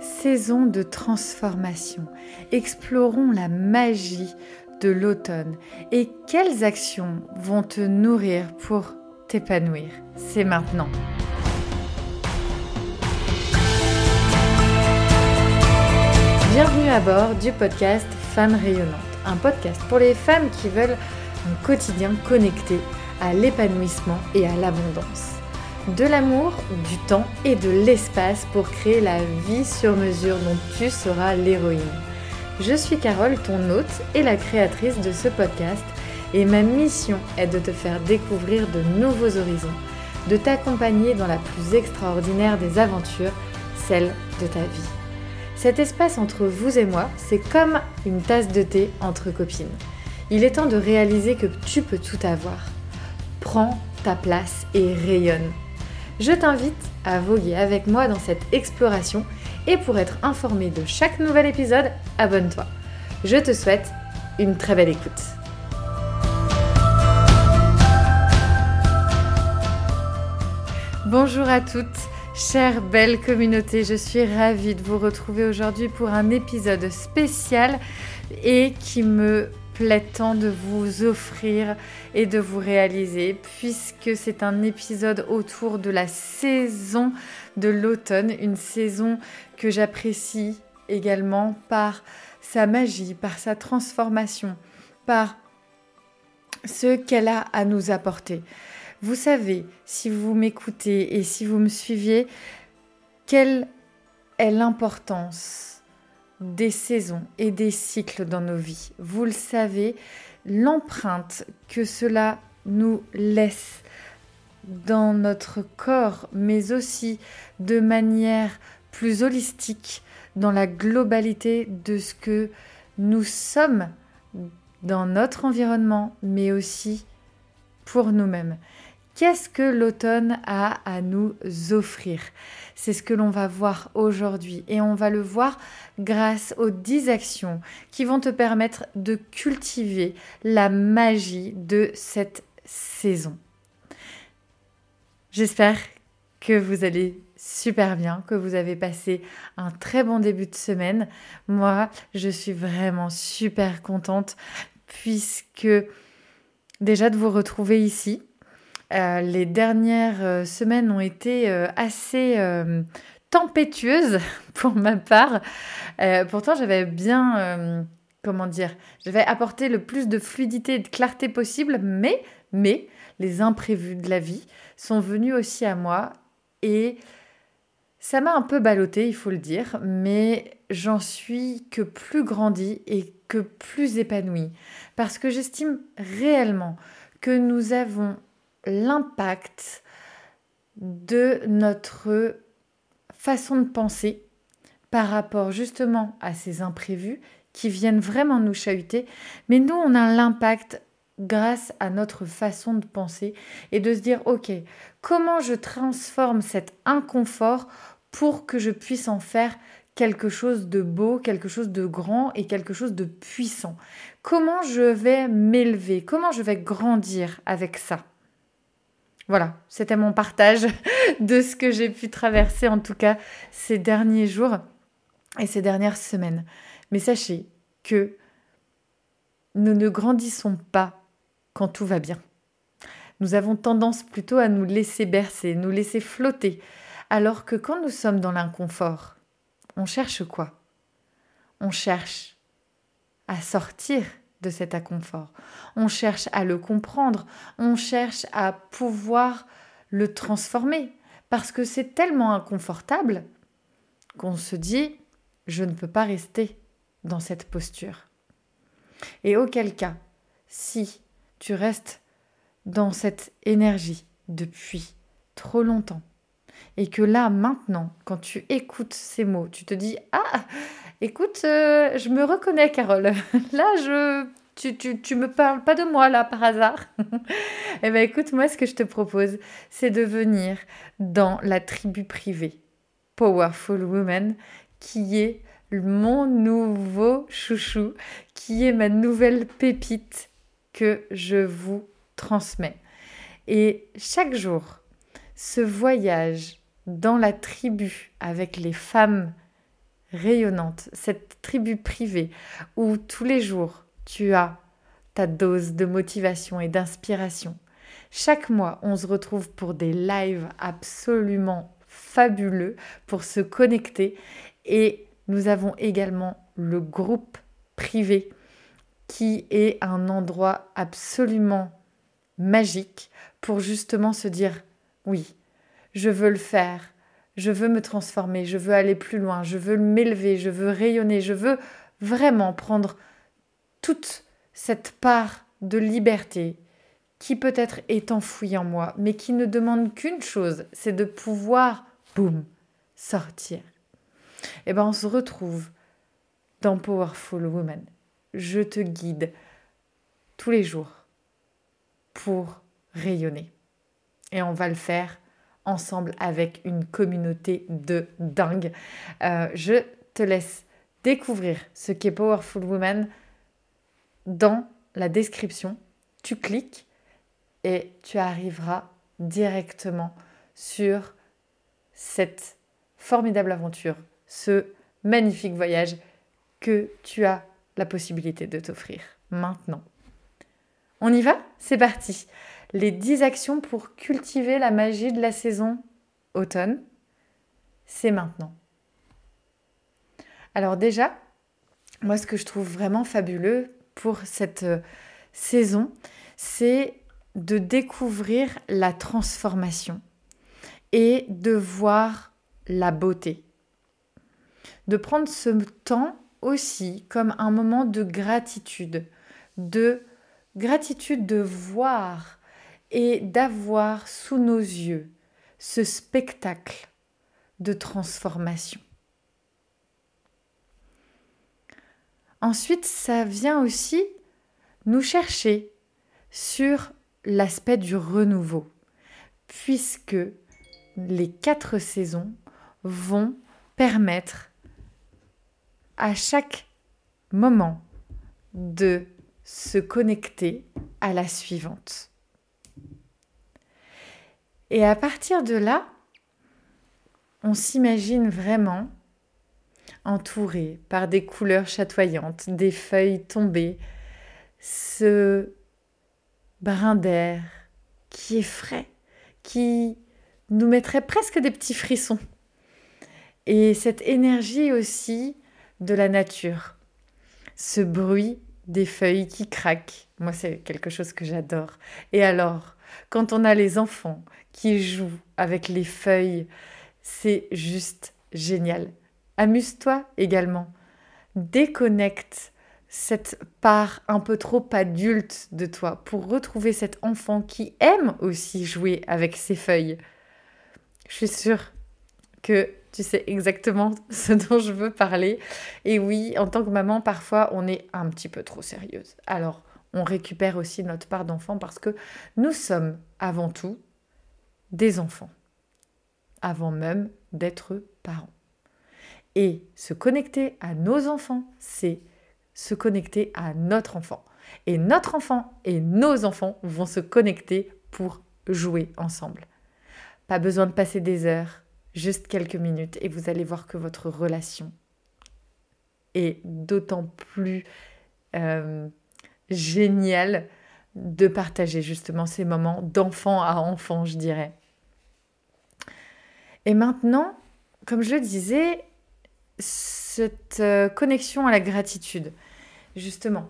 saison de transformation. Explorons la magie de l'automne et quelles actions vont te nourrir pour t'épanouir. C'est maintenant. Bienvenue à bord du podcast Femmes rayonnantes, un podcast pour les femmes qui veulent un quotidien connecté à l'épanouissement et à l'abondance de l'amour, du temps et de l'espace pour créer la vie sur mesure dont tu seras l'héroïne. Je suis Carole, ton hôte et la créatrice de ce podcast, et ma mission est de te faire découvrir de nouveaux horizons, de t'accompagner dans la plus extraordinaire des aventures, celle de ta vie. Cet espace entre vous et moi, c'est comme une tasse de thé entre copines. Il est temps de réaliser que tu peux tout avoir. Prends ta place et rayonne je t'invite à voguer avec moi dans cette exploration et pour être informé de chaque nouvel épisode, abonne-toi. Je te souhaite une très belle écoute. Bonjour à toutes, chère belle communauté, je suis ravie de vous retrouver aujourd'hui pour un épisode spécial et qui me plaît tant de vous offrir et de vous réaliser, puisque c'est un épisode autour de la saison de l'automne, une saison que j'apprécie également par sa magie, par sa transformation, par ce qu'elle a à nous apporter. Vous savez, si vous m'écoutez et si vous me suiviez, quelle est l'importance des saisons et des cycles dans nos vies. Vous le savez, l'empreinte que cela nous laisse dans notre corps, mais aussi de manière plus holistique dans la globalité de ce que nous sommes dans notre environnement, mais aussi pour nous-mêmes. Qu'est-ce que l'automne a à nous offrir? C'est ce que l'on va voir aujourd'hui et on va le voir grâce aux 10 actions qui vont te permettre de cultiver la magie de cette saison. J'espère que vous allez super bien, que vous avez passé un très bon début de semaine. Moi, je suis vraiment super contente puisque déjà de vous retrouver ici, euh, les dernières euh, semaines ont été euh, assez tempétueuses pour ma part. pourtant, j'avais bien, comment dire, j'avais apporté le plus de fluidité et de clarté possible, mais, mais les imprévus de la vie sont venus aussi à moi et ça m'a un peu ballotté, il faut le dire, mais j'en suis que plus grandie et que plus épanouie parce que j'estime réellement que nous avons l'impact de notre façon de penser par rapport justement à ces imprévus qui viennent vraiment nous chahuter. Mais nous, on a l'impact grâce à notre façon de penser et de se dire, OK, comment je transforme cet inconfort pour que je puisse en faire quelque chose de beau, quelque chose de grand et quelque chose de puissant? Comment je vais m'élever? Comment je vais grandir avec ça? Voilà, c'était mon partage de ce que j'ai pu traverser en tout cas ces derniers jours et ces dernières semaines. Mais sachez que nous ne grandissons pas quand tout va bien. Nous avons tendance plutôt à nous laisser bercer, nous laisser flotter, alors que quand nous sommes dans l'inconfort, on cherche quoi? On cherche à sortir de cet inconfort. On cherche à le comprendre, on cherche à pouvoir le transformer, parce que c'est tellement inconfortable qu'on se dit, je ne peux pas rester dans cette posture. Et auquel cas, si tu restes dans cette énergie depuis trop longtemps, et que là, maintenant, quand tu écoutes ces mots, tu te dis, ah, Écoute, euh, je me reconnais, Carole. Là, je. Tu, tu, tu, me parles pas de moi, là, par hasard. eh bien, écoute, moi, ce que je te propose, c'est de venir dans la tribu privée, Powerful Woman, qui est mon nouveau chouchou, qui est ma nouvelle pépite que je vous transmets. Et chaque jour, ce voyage dans la tribu avec les femmes rayonnante, cette tribu privée où tous les jours tu as ta dose de motivation et d'inspiration. Chaque mois, on se retrouve pour des lives absolument fabuleux pour se connecter et nous avons également le groupe privé qui est un endroit absolument magique pour justement se dire oui, je veux le faire, je veux me transformer, je veux aller plus loin, je veux m'élever, je veux rayonner, je veux vraiment prendre toute cette part de liberté qui peut-être est enfouie en moi, mais qui ne demande qu'une chose, c'est de pouvoir, boum, sortir. Et eh bien on se retrouve dans Powerful Woman. Je te guide tous les jours pour rayonner. Et on va le faire ensemble avec une communauté de dingue. Euh, je te laisse découvrir ce qu'est Powerful Woman dans la description. Tu cliques et tu arriveras directement sur cette formidable aventure, ce magnifique voyage que tu as la possibilité de t'offrir maintenant. On y va? C'est parti Les 10 actions pour cultiver la magie de la saison automne, c'est maintenant. Alors déjà, moi ce que je trouve vraiment fabuleux pour cette euh, saison, c'est de découvrir la transformation et de voir la beauté. De prendre ce temps aussi comme un moment de gratitude, de gratitude de voir et d'avoir sous nos yeux ce spectacle de transformation. Ensuite, ça vient aussi nous chercher sur l'aspect du renouveau, puisque les quatre saisons vont permettre à chaque moment de se connecter à la suivante. Et à partir de là, on s'imagine vraiment entouré par des couleurs chatoyantes, des feuilles tombées, ce brin d'air qui est frais, qui nous mettrait presque des petits frissons. Et cette énergie aussi de la nature, ce bruit des feuilles qui craquent. Moi, c'est quelque chose que j'adore. Et alors, quand on a les enfants qui jouent avec les feuilles, c'est juste génial. Amuse-toi également. Déconnecte cette part un peu trop adulte de toi pour retrouver cet enfant qui aime aussi jouer avec ses feuilles. Je suis sûre que tu sais exactement ce dont je veux parler. Et oui, en tant que maman, parfois, on est un petit peu trop sérieuse. Alors, on récupère aussi notre part d'enfant parce que nous sommes avant tout des enfants, avant même d'être parents. Et se connecter à nos enfants, c'est se connecter à notre enfant. Et notre enfant et nos enfants vont se connecter pour jouer ensemble. Pas besoin de passer des heures, juste quelques minutes et vous allez voir que votre relation est d'autant plus euh, géniale de partager justement ces moments d'enfant à enfant, je dirais. Et maintenant, comme je le disais, cette euh, connexion à la gratitude, justement,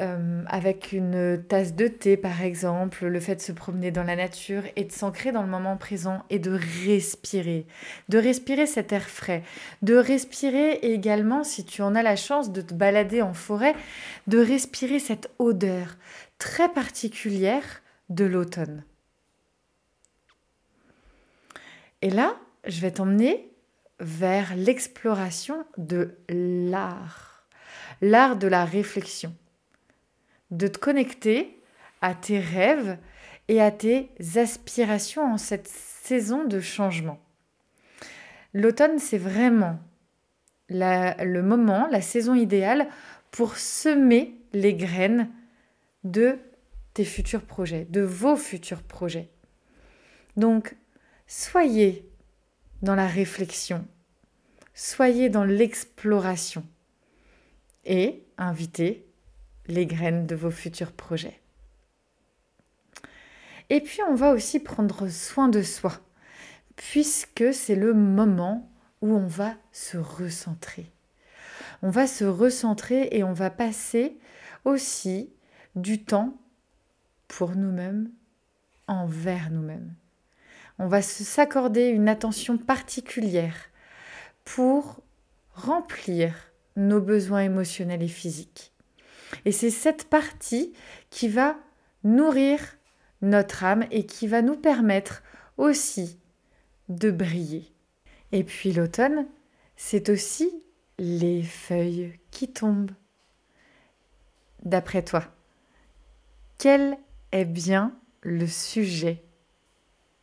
euh, avec une tasse de thé par exemple, le fait de se promener dans la nature et de s'ancrer dans le moment présent et de respirer, de respirer cet air frais, de respirer également, si tu en as la chance de te balader en forêt, de respirer cette odeur très particulière de l'automne. Et là, je vais t'emmener vers l'exploration de l'art, l'art de la réflexion de te connecter à tes rêves et à tes aspirations en cette saison de changement. L'automne, c'est vraiment le moment, la saison idéale pour semer les graines de tes futurs projets, de vos futurs projets. Donc, soyez dans la réflexion, soyez dans l'exploration et invitez les graines de vos futurs projets. Et puis on va aussi prendre soin de soi, puisque c'est le moment où on va se recentrer. On va se recentrer et on va passer aussi du temps pour nous-mêmes, envers nous-mêmes. On va s'accorder une attention particulière pour remplir nos besoins émotionnels et physiques. Et c'est cette partie qui va nourrir notre âme et qui va nous permettre aussi de briller. Et puis l'automne, c'est aussi les feuilles qui tombent. D'après toi, quel est bien le sujet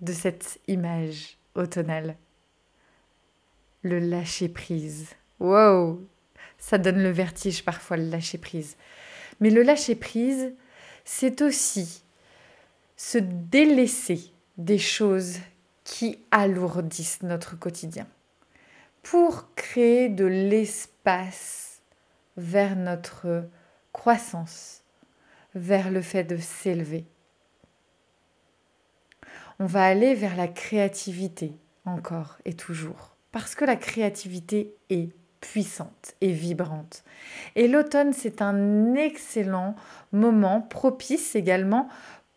de cette image automnale? Le lâcher-prise. Wow Ça donne le vertige parfois, le lâcher-prise. Mais le lâcher-prise, c'est aussi se délaisser des choses qui alourdissent notre quotidien pour créer de l'espace vers notre croissance, vers le fait de s'élever. On va aller vers la créativité encore et toujours, parce que la créativité est puissante et vibrante. Et l'automne, c'est un excellent moment propice également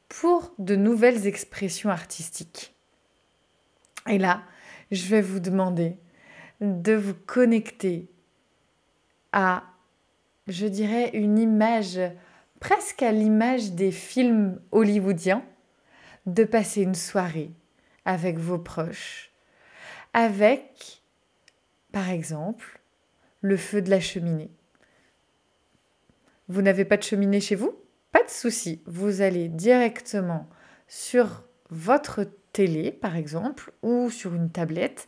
pour de nouvelles expressions artistiques. Et là, je vais vous demander de vous connecter à, je dirais, une image presque à l'image des films hollywoodiens, de passer une soirée avec vos proches, avec, par exemple, le feu de la cheminée. Vous n'avez pas de cheminée chez vous? Pas de souci, vous allez directement sur votre télé, par exemple, ou sur une tablette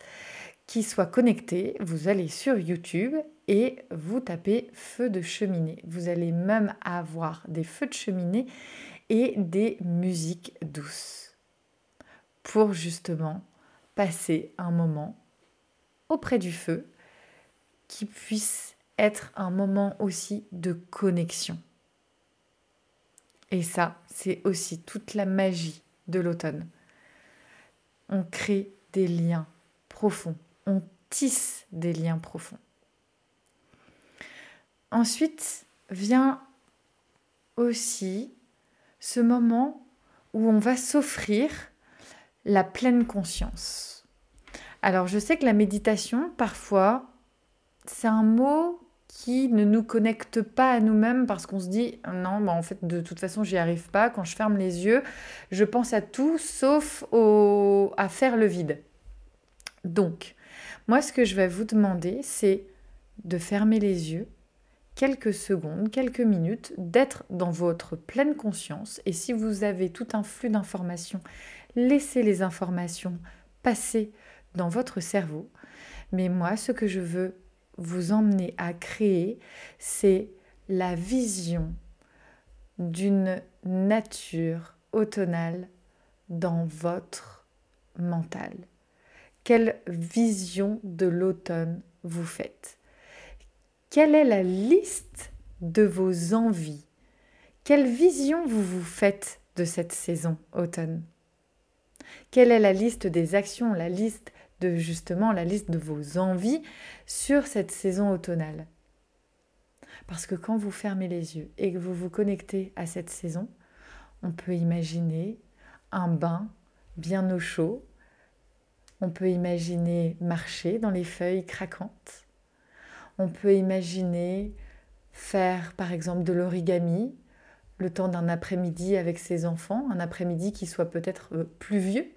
qui soit connectée. Vous allez sur YouTube et vous tapez feu de cheminée. Vous allez même avoir des feux de cheminée et des musiques douces pour justement passer un moment auprès du feu qui puisse être un moment aussi de connexion. Et ça, c'est aussi toute la magie de l'automne. On crée des liens profonds, on tisse des liens profonds. Ensuite vient aussi ce moment où on va s'offrir la pleine conscience. Alors je sais que la méditation, parfois, c'est un mot qui ne nous connecte pas à nous-mêmes parce qu'on se dit non, bah en fait de toute façon j'y arrive pas. Quand je ferme les yeux, je pense à tout sauf au... à faire le vide. Donc, moi ce que je vais vous demander, c'est de fermer les yeux quelques secondes, quelques minutes, d'être dans votre pleine conscience. Et si vous avez tout un flux d'informations, laissez les informations passer dans votre cerveau. Mais moi, ce que je veux vous emmener à créer, c'est la vision d'une nature automnale dans votre mental. Quelle vision de l'automne vous faites? Quelle est la liste de vos envies? Quelle vision vous vous faites de cette saison automne? Quelle est la liste des actions, la liste de justement la liste de vos envies sur cette saison automnale. Parce que quand vous fermez les yeux et que vous vous connectez à cette saison, on peut imaginer un bain bien au chaud, on peut imaginer marcher dans les feuilles craquantes, on peut imaginer faire par exemple de l'origami le temps d'un après-midi avec ses enfants, un après-midi qui soit peut-être euh, pluvieux.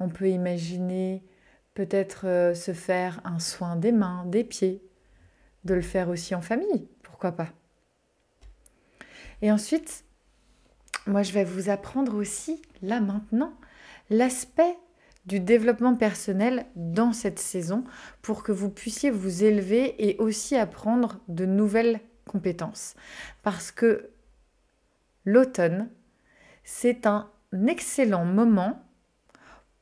On peut imaginer peut-être euh, se faire un soin des mains, des pieds, de le faire aussi en famille, pourquoi pas. Et ensuite, moi je vais vous apprendre aussi, là maintenant, l'aspect du développement personnel dans cette saison pour que vous puissiez vous élever et aussi apprendre de nouvelles compétences. Parce que l'automne, c'est un excellent moment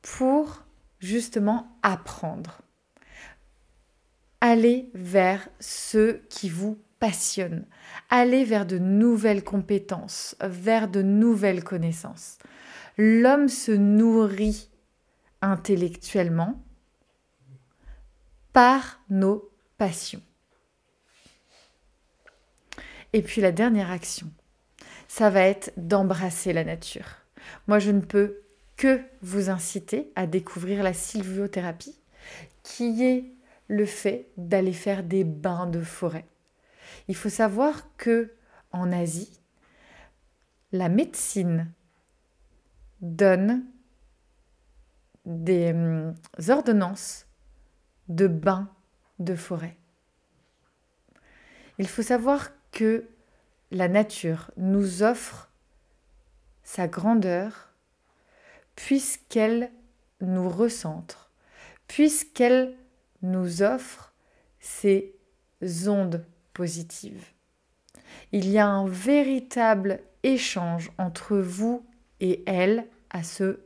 pour justement apprendre. Allez vers ce qui vous passionne. Allez vers de nouvelles compétences, vers de nouvelles connaissances. L'homme se nourrit intellectuellement par nos passions. Et puis la dernière action, ça va être d'embrasser la nature. Moi, je ne peux que vous inciter à découvrir la sylviothérapie, qui est le fait d'aller faire des bains de forêt. Il faut savoir que en Asie, la médecine donne des hum, ordonnances de bains de forêt. Il faut savoir que la nature nous offre sa grandeur puisqu'elle nous recentre, puisqu'elle nous offre ses ondes positives. Il y a un véritable échange entre vous et elle à ce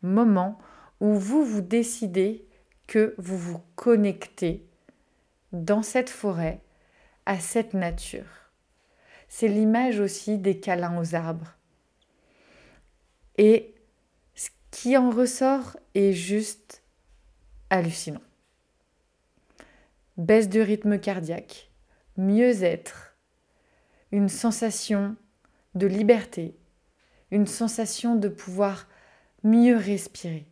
moment où vous vous décidez que vous vous connectez dans cette forêt à cette nature. C'est l'image aussi des câlins aux arbres. Et qui en ressort est juste hallucinant. Baisse de rythme cardiaque, mieux-être, une sensation de liberté, une sensation de pouvoir mieux respirer.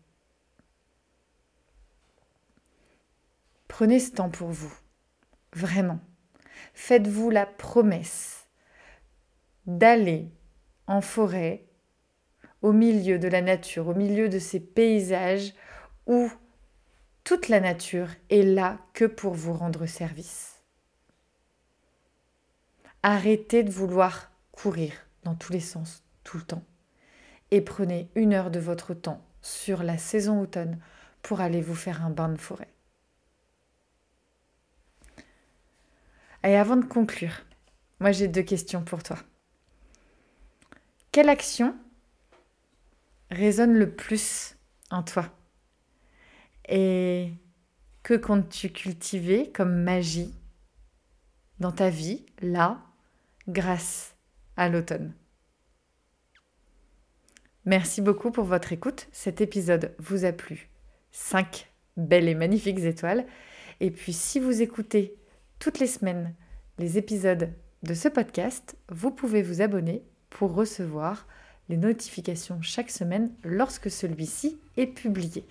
Prenez ce temps pour vous, vraiment. Faites-vous la promesse d'aller en forêt, au milieu de la nature, au milieu de ces paysages où toute la nature est là que pour vous rendre service. Arrêtez de vouloir courir dans tous les sens tout le temps et prenez une heure de votre temps sur la saison automne pour aller vous faire un bain de forêt. Et avant de conclure, moi j'ai deux questions pour toi. Quelle action résonne le plus en toi Et que comptes-tu cultiver comme magie dans ta vie, là, grâce à l'automne? Merci beaucoup pour votre écoute. Cet épisode vous a plu. 5 belles et magnifiques étoiles. Et puis si vous écoutez toutes les semaines les épisodes de ce podcast, vous pouvez vous abonner pour recevoir les notifications chaque semaine lorsque celui-ci est publié.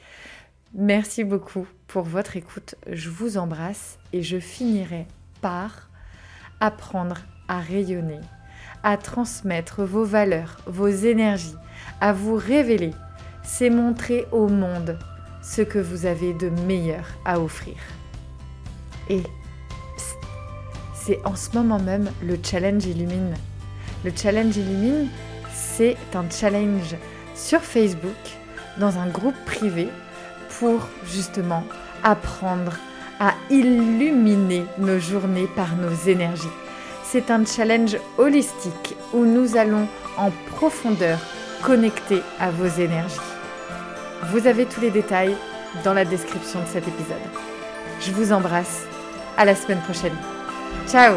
Merci beaucoup pour votre écoute, je vous embrasse et je finirai par apprendre à rayonner, à transmettre vos valeurs, vos énergies, à vous révéler. C'est montrer au monde ce que vous avez de meilleur à offrir. Et c'est en ce moment même le challenge Illumine. Le challenge Illumine, c'est un challenge sur Facebook dans un groupe privé pour justement apprendre à illuminer nos journées par nos énergies. C'est un challenge holistique où nous allons en profondeur connecter à vos énergies. Vous avez tous les détails dans la description de cet épisode. Je vous embrasse. À la semaine prochaine. Ciao